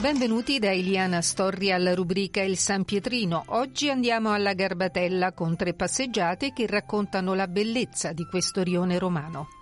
Benvenuti da Eliana Storri alla rubrica Il San Pietrino. Oggi andiamo alla Garbatella con tre passeggiate che raccontano la bellezza di questo rione romano.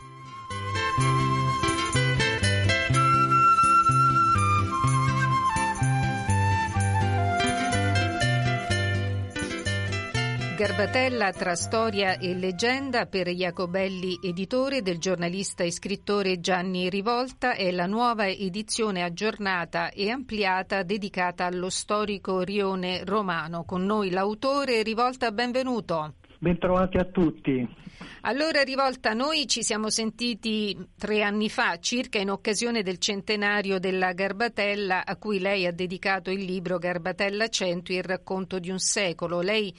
Garbatella tra storia e leggenda per Jacobelli, editore del giornalista e scrittore Gianni Rivolta, è la nuova edizione aggiornata e ampliata dedicata allo storico rione romano. Con noi l'autore Rivolta, benvenuto. Bentrovati a tutti. Allora, Rivolta, noi ci siamo sentiti tre anni fa, circa in occasione del centenario della Garbatella, a cui lei ha dedicato il libro Garbatella 100, il racconto di un secolo. Lei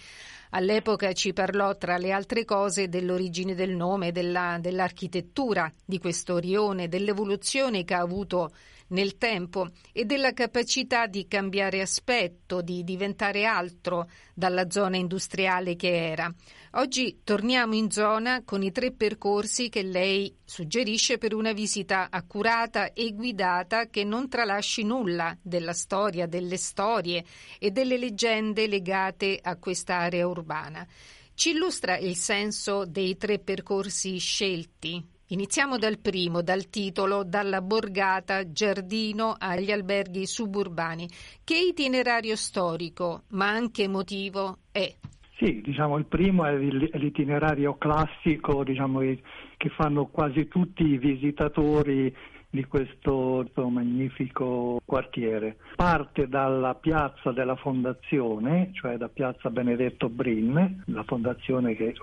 all'epoca ci parlò, tra le altre cose, dell'origine del nome, della, dell'architettura di questo rione, dell'evoluzione che ha avuto nel tempo e della capacità di cambiare aspetto, di diventare altro dalla zona industriale che era. Oggi torniamo in zona con i tre percorsi che lei suggerisce per una visita accurata e guidata che non tralasci nulla della storia, delle storie e delle leggende legate a quest'area urbana. Ci illustra il senso dei tre percorsi scelti Iniziamo dal primo, dal titolo, dalla borgata, giardino agli alberghi suburbani. Che itinerario storico, ma anche emotivo, è? Sì, diciamo il primo è l'itinerario classico diciamo, che fanno quasi tutti i visitatori di questo magnifico quartiere. Parte dalla piazza della fondazione, cioè da piazza Benedetto Brin, la fondazione che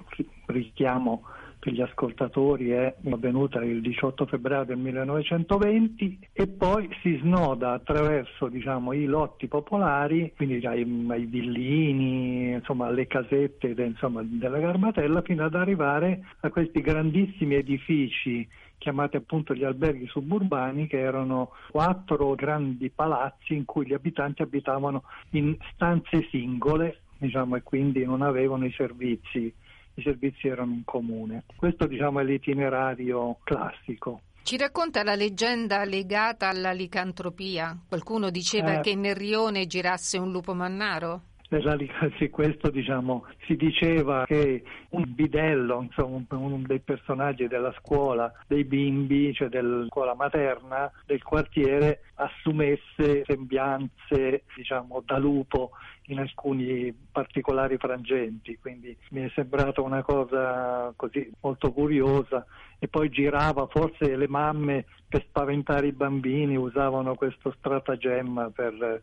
richiamo per gli ascoltatori è avvenuta il 18 febbraio del 1920 e poi si snoda attraverso diciamo, i lotti popolari, quindi ai, ai villini, insomma, alle casette insomma, della Garbatella fino ad arrivare a questi grandissimi edifici chiamati appunto gli alberghi suburbani, che erano quattro grandi palazzi in cui gli abitanti abitavano in stanze singole, diciamo, e quindi non avevano i servizi i servizi erano in comune. Questo diciamo, è l'itinerario classico. Ci racconta la leggenda legata alla licantropia? Qualcuno diceva eh, che nel rione girasse un lupo mannaro? Sì, questo diciamo, si diceva che un bidello, insomma, uno dei personaggi della scuola, dei bimbi, cioè della scuola materna del quartiere, assumesse sembianze diciamo, da lupo in alcuni particolari frangenti, quindi mi è sembrata una cosa così molto curiosa. E poi girava, forse le mamme per spaventare i bambini usavano questo stratagemma per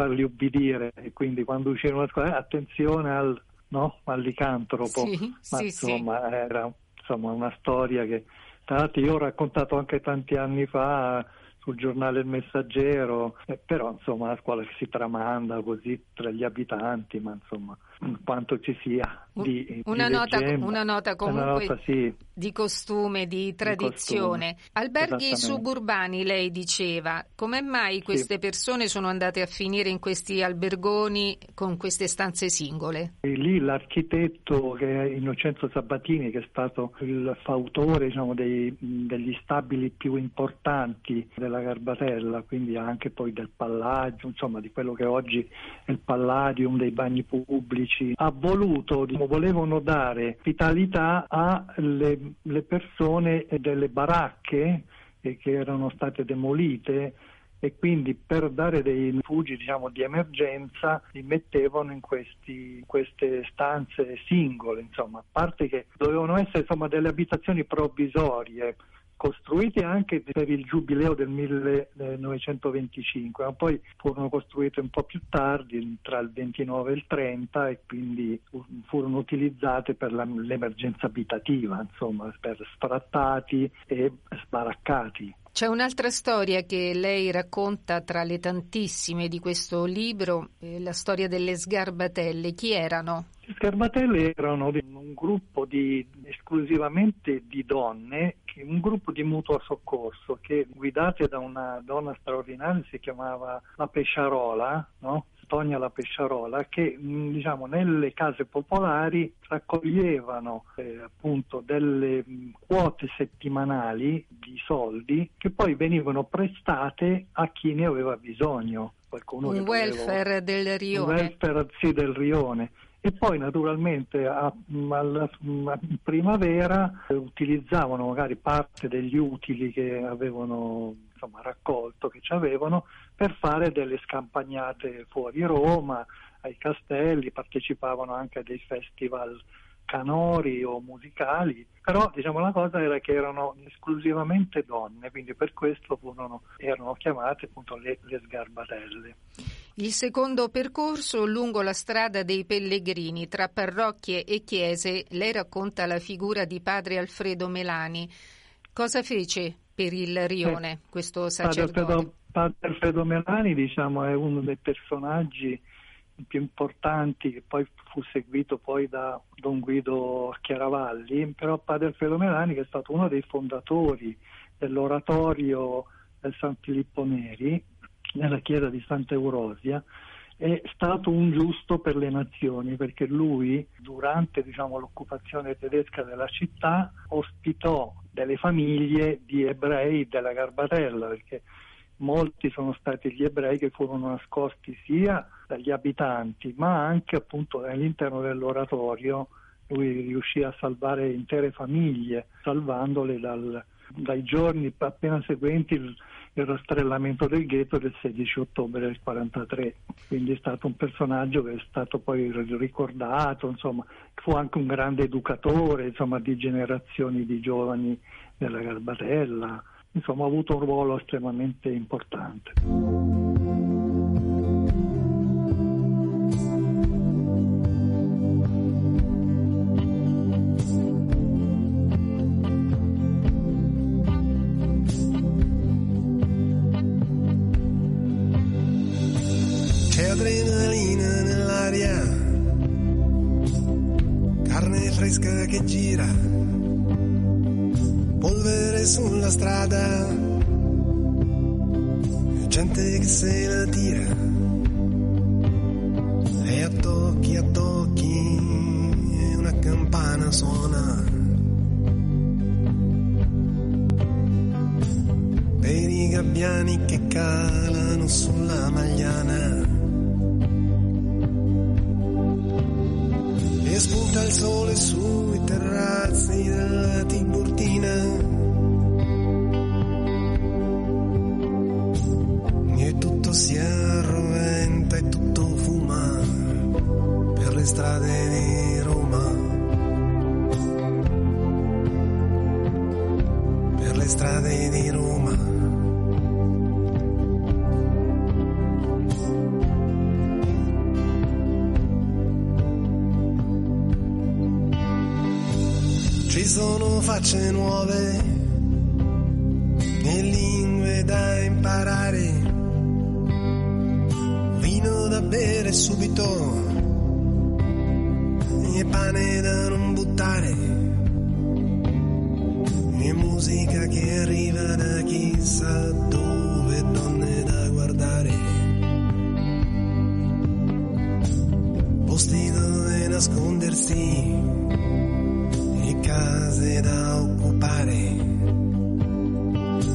farli ubbidire e quindi quando uscivano da scuola eh, attenzione al, no, al licantropo, sì, ma sì, insomma sì. era insomma, una storia che tra l'altro io ho raccontato anche tanti anni fa sul giornale Il Messaggero, eh, però insomma la scuola si tramanda così tra gli abitanti, ma insomma quanto ci sia di, una, di nota, leggenda, una nota comunque una nota, sì, di costume, di tradizione. costume, Alberghi suburbani, lei diceva, come mai queste sì. persone sono andate a finire in questi albergoni con queste stanze singole? E lì l'architetto che è Innocenzo Sabatini, che è stato il fautore diciamo, dei, degli stabili più importanti della Garbatella, quindi anche poi del Palladio, insomma di quello che oggi è il Palladium, dei bagni pubblici, ha voluto, diciamo, volevano dare vitalità alle le persone delle baracche eh, che erano state demolite e quindi per dare dei rifugi diciamo, di emergenza li mettevano in questi, queste stanze singole, insomma, a parte che dovevano essere insomma, delle abitazioni provvisorie, costruiti anche per il giubileo del 1925, ma poi furono costruite un po' più tardi, tra il 29 e il 30, e quindi furono utilizzate per la, l'emergenza abitativa, insomma, per sfrattati e sbaraccati. C'è un'altra storia che lei racconta tra le tantissime di questo libro, eh, la storia delle sgarbatelle. Chi erano? Le sgarbatelle erano un gruppo di, esclusivamente di donne, un gruppo di mutuo soccorso che guidate da una donna straordinaria, si chiamava la Pesciarola, no? Antonia La Pesciarola, che diciamo, nelle case popolari raccoglievano eh, appunto delle quote settimanali di soldi che poi venivano prestate a chi ne aveva bisogno. Qualcuno un welfare aveva, del rione. Un welfare sì, del rione e poi naturalmente a, a, a primavera eh, utilizzavano magari parte degli utili che avevano insomma, raccolto, che ci avevano, per fare delle scampagnate fuori Roma, ai castelli, partecipavano anche a dei festival canori o musicali, però diciamo la cosa era che erano esclusivamente donne, quindi per questo furono, erano chiamate appunto le, le sgarbatelle. Il secondo percorso lungo la strada dei pellegrini tra parrocchie e chiese, lei racconta la figura di padre Alfredo Melani. Cosa fece per il rione eh, questo sacerdote? Padre Alfredo, padre Alfredo Melani diciamo, è uno dei personaggi più importanti che poi fu seguito poi da Don Guido Chiaravalli, però Padre Alfredo Melani che è stato uno dei fondatori dell'oratorio del San Filippo Neri nella chiesa di Santa Eurosia è stato un giusto per le nazioni perché lui durante diciamo, l'occupazione tedesca della città ospitò delle famiglie di ebrei della Garbatella perché molti sono stati gli ebrei che furono nascosti sia dagli abitanti, ma anche appunto all'interno dell'oratorio. Lui riuscì a salvare intere famiglie, salvandole dal, dai giorni appena seguenti il rastrellamento del ghetto del 16 ottobre del 43. Quindi è stato un personaggio che è stato poi ricordato, insomma, fu anche un grande educatore insomma, di generazioni di giovani della Garbatella insomma ha avuto un ruolo estremamente importante. Fresca che gira polvere sulla strada, gente che se la tira e a tocchi a tocchi una campana suona. Per i gabbiani che calano sulla magliana. Spunta il sole sui terrazzi della Tiburtina strade di Roma. Per le strade di Roma. Ci sono facce nuove e lingue da imparare. Vino da bere subito e pane da non buttare. E musica che arriva da chissà dove donne da guardare. Posti dove nascondersi case da occupare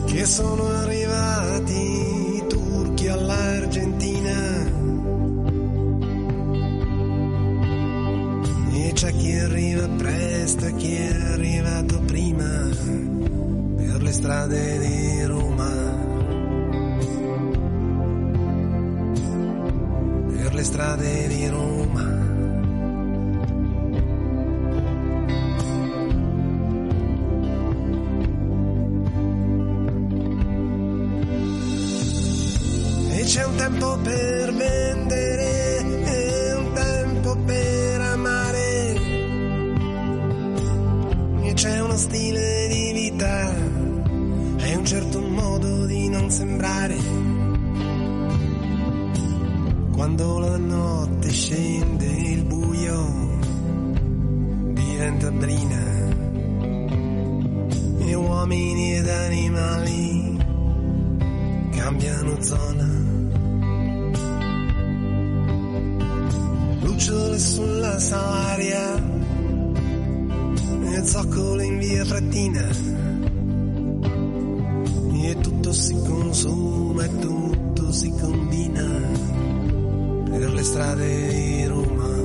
che sono arrivati uno stile di vita e un certo modo di non sembrare. Quando la notte scende il buio diventa brina e uomini ed animali cambiano zona. Lucciole sulla salaria zoccole in via Frattina e tutto si consuma e tutto si combina per le strade di Roma.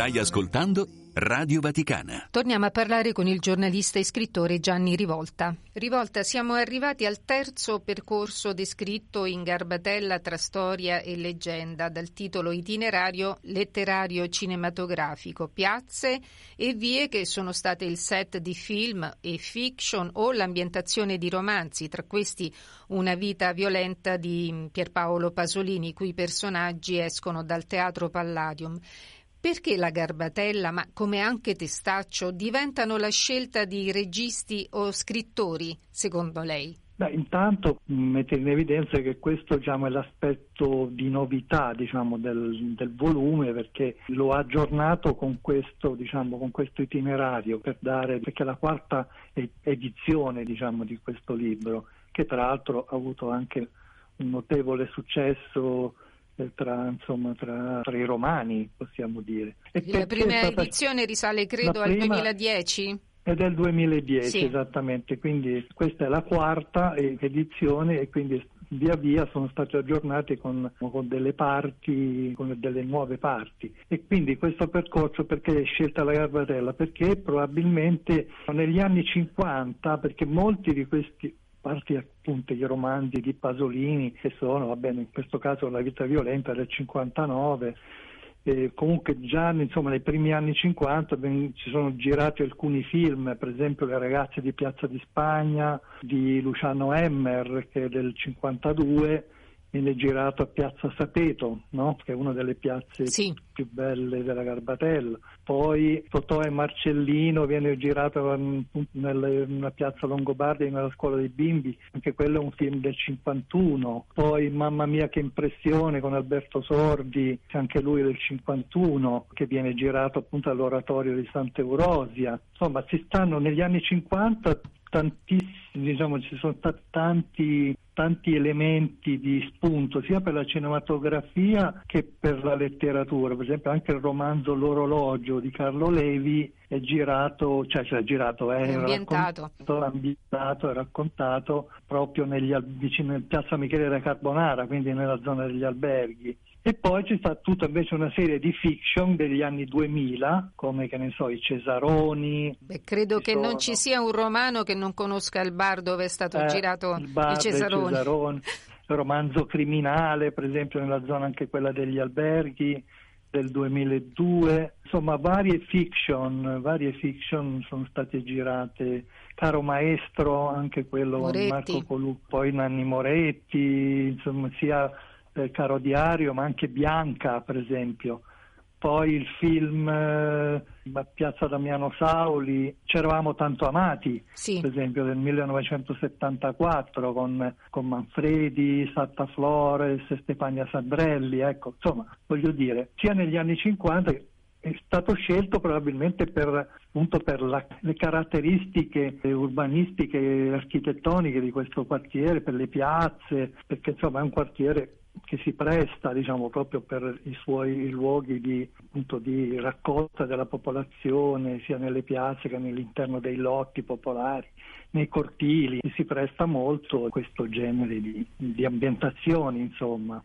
Stai ascoltando Radio Vaticana. Torniamo a parlare con il giornalista e scrittore Gianni Rivolta. Rivolta, siamo arrivati al terzo percorso descritto in Garbatella tra storia e leggenda, dal titolo itinerario letterario cinematografico, piazze e vie che sono state il set di film e fiction o l'ambientazione di romanzi, tra questi Una vita violenta di Pierpaolo Pasolini, i cui personaggi escono dal Teatro Palladium. Perché la Garbatella, ma come anche Testaccio, diventano la scelta di registi o scrittori, secondo lei? Beh, intanto mh, mette in evidenza che questo diciamo, è l'aspetto di novità diciamo, del, del volume perché lo ha aggiornato con questo, diciamo, con questo itinerario per dare, perché è la quarta edizione diciamo, di questo libro che tra l'altro ha avuto anche un notevole successo tra, insomma, tra, tra i romani possiamo dire. E La prima stata- edizione risale, credo, La al prima- 2010? è del 2010 Sì. esattamente, quindi questa è la quarta edizione e quindi via via sono stati aggiornati con, con delle parti, con delle nuove parti. E quindi questo percorso perché è scelta la Garbatella? Perché probabilmente negli anni 50, perché molti di questi parti appunto i romanzi di Pasolini che sono, va bene, in questo caso La vita violenta del 59, eh, comunque già insomma, nei primi anni 50 ben- ci sono girati alcuni film, per esempio Le ragazze di Piazza di Spagna di Luciano Emmer che è del 52 viene girato a Piazza Sapeto, no? che è una delle piazze Sì. più belle della Garbatella. Poi Totò e Marcellino viene girato in una piazza Longobardia nella scuola dei bimbi, anche quello è un film del 51. Poi Mamma mia che impressione con Alberto Sordi, che anche lui del 51, che viene girato appunto all'oratorio di Sant'Eurosia. Insomma, ci stanno negli anni 50 tantissimi, diciamo, ci sono stati tanti tanti elementi di spunto sia per la cinematografia che per la letteratura. Per esempio anche il romanzo L'orologio di Carlo Levi è girato, cioè, cioè girato, è È ambientato. ambientato e raccontato proprio negli, al- vicino in piazza Michele da Carbonara, quindi nella zona degli alberghi. E poi c'è stata tutta invece una serie di fiction degli anni 2000, come che ne so, i Cesaroni, Beh, credo che non sono. ci sia un romano che non conosca il bar dove è stato Eh, girato il bar i Cesaroni. Cesaroni, il romanzo criminale, per esempio nella zona anche quella degli alberghi del 2002, insomma varie fiction, varie fiction sono state girate, Caro Maestro, anche quello Moretti. Marco Colù, poi Nanni Moretti, insomma sia eh, Caro Diario ma anche Bianca per esempio. poi il film eh, Piazza Damiano Sauli, Ci eravamo tanto amati, Sì. per esempio del 1974 con, con Manfredi, Satta Flores, Stefania Sandrelli, ecco, insomma, voglio dire, sia negli anni 50 è stato scelto probabilmente per, appunto per la- le caratteristiche urbanistiche e architettoniche di questo quartiere, per le piazze, perché insomma è un quartiere che si presta diciamo, proprio per i suoi luoghi di, appunto, di raccolta della popolazione, sia nelle piazze che all'interno dei lotti popolari, nei cortili, si presta molto a questo genere di, di ambientazioni, insomma.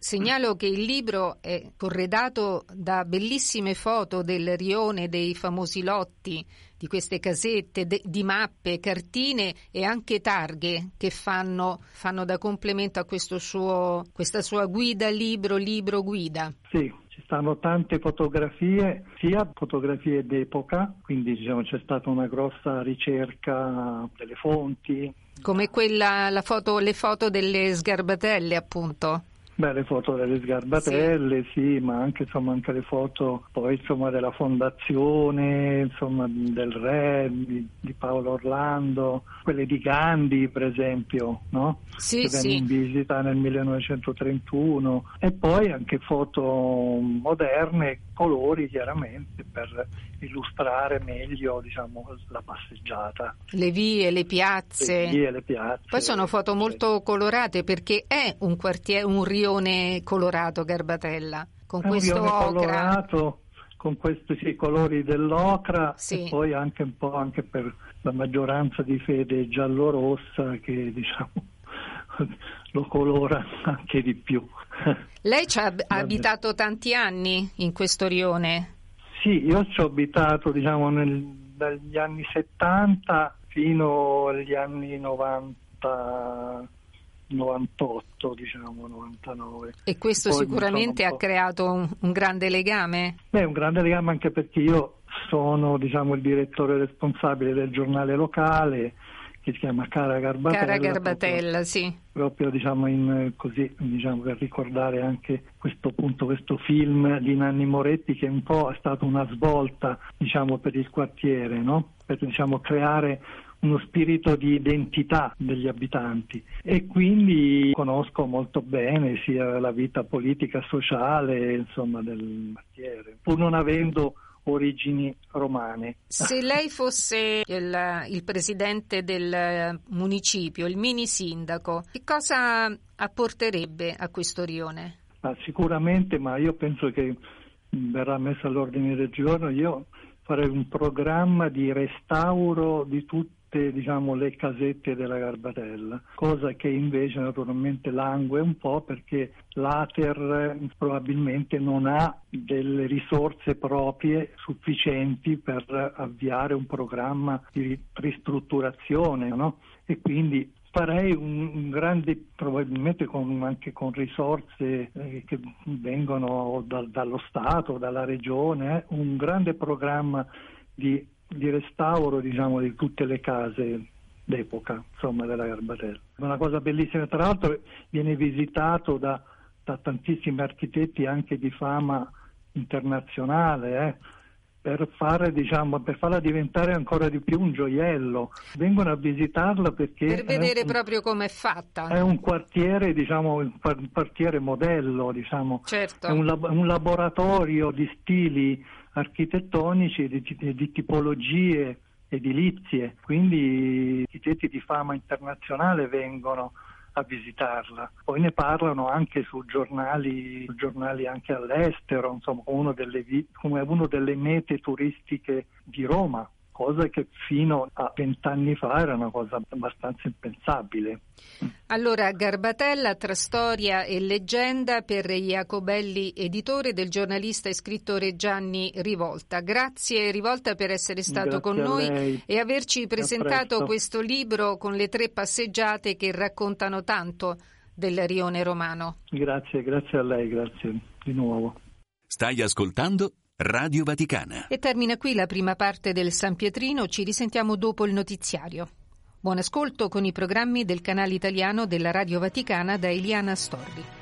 Segnalo che il libro è corredato da bellissime foto del rione, dei famosi lotti, di queste casette, de- di mappe, cartine e anche targhe che fanno, fanno da complemento a questo suo, questa sua guida, libro, libro, guida. Sì, ci stanno tante fotografie, sia fotografie d'epoca, quindi diciamo, c'è stata una grossa ricerca delle fonti, Come quella, la foto, le foto delle sgarbatelle, appunto. Beh, le foto delle sgarbatelle, sì, ma anche, insomma, anche le foto poi insomma, della fondazione, insomma, del re, di, di Paolo Orlando, quelle di Gandhi per esempio, no? Sì, che venne sì. in visita nel 1931 e poi anche foto moderne, colori chiaramente per illustrare meglio diciamo, la passeggiata, Le vie, le piazze. le vie, le piazze. Poi sono foto molto colorate perché è un quartiere, un rione colorato Garbatella, con questo ocra. colorato con questi sì, colori dell'ocra Sì. e poi anche un po' anche per la maggioranza di fede giallo-rossa che diciamo lo colora anche di più. Lei ci ha ha abitato tanti anni in questo rione. Sì, io ci ho abitato diciamo nel- dagli anni 70 fino agli anni 90 98 diciamo 99 E questo Poi sicuramente ha creato un, un grande legame. Beh, un grande legame anche perché io sono diciamo, il direttore responsabile del giornale locale che si chiama Cara Garbatella. Cara Garbatella, sì. Proprio, proprio, diciamo, in, così, diciamo, per ricordare anche questo, punto, questo film di Nanni Moretti che un po' è stata una svolta diciamo, per il quartiere, no? per diciamo, creare uno spirito di identità degli abitanti e quindi conosco molto bene sia la vita politica sociale insomma, del quartiere, pur non avendo origini romane. Se lei fosse il, il presidente del municipio, il mini sindaco, che cosa apporterebbe a questo rione? Ma sicuramente, ma io penso che verrà messo all'ordine del giorno, io farei un programma di restauro di tutte diciamo, le casette della Garbatella, cosa che invece naturalmente langue un po' perché l'Ater probabilmente non ha delle risorse proprie sufficienti per avviare un programma di ristrutturazione no? e quindi farei un, un grande, probabilmente con, anche con risorse eh, che vengono dal- dallo Stato, dalla Regione, eh, un grande programma di, di restauro diciamo, di tutte le case d'epoca insomma, della Garbatella. Una cosa bellissima, tra l'altro viene visitato da, da tantissimi architetti anche di fama internazionale. eh per, fare, diciamo, per farla diventare ancora di più un gioiello. Vengono a visitarla perché Per vedere è un, proprio com'è fatta. è un quartiere, diciamo, un quartiere modello, diciamo. Certo. è un, lab- un laboratorio di stili architettonici di, di- di tipologie edilizie, quindi architetti di fama internazionale vengono a visitarla. Poi ne parlano anche su giornali, su giornali anche all'estero, insomma, uno delle, come uno delle mete turistiche di Roma, cosa che fino a vent'anni fa era una cosa abbastanza impensabile. Allora, Garbatella tra storia e leggenda per Jacobelli, editore del giornalista e scrittore Gianni Rivolta. Grazie Rivolta per essere stato Grazie con noi e averci presentato questo libro con le tre passeggiate che raccontano tanto del rione romano. Grazie, grazie a lei, grazie di nuovo. Stai ascoltando Radio Vaticana. E termina qui la prima parte del San Pietrino, ci risentiamo dopo il notiziario. Buon ascolto con i programmi del canale italiano della Radio Vaticana da Eliana Storri.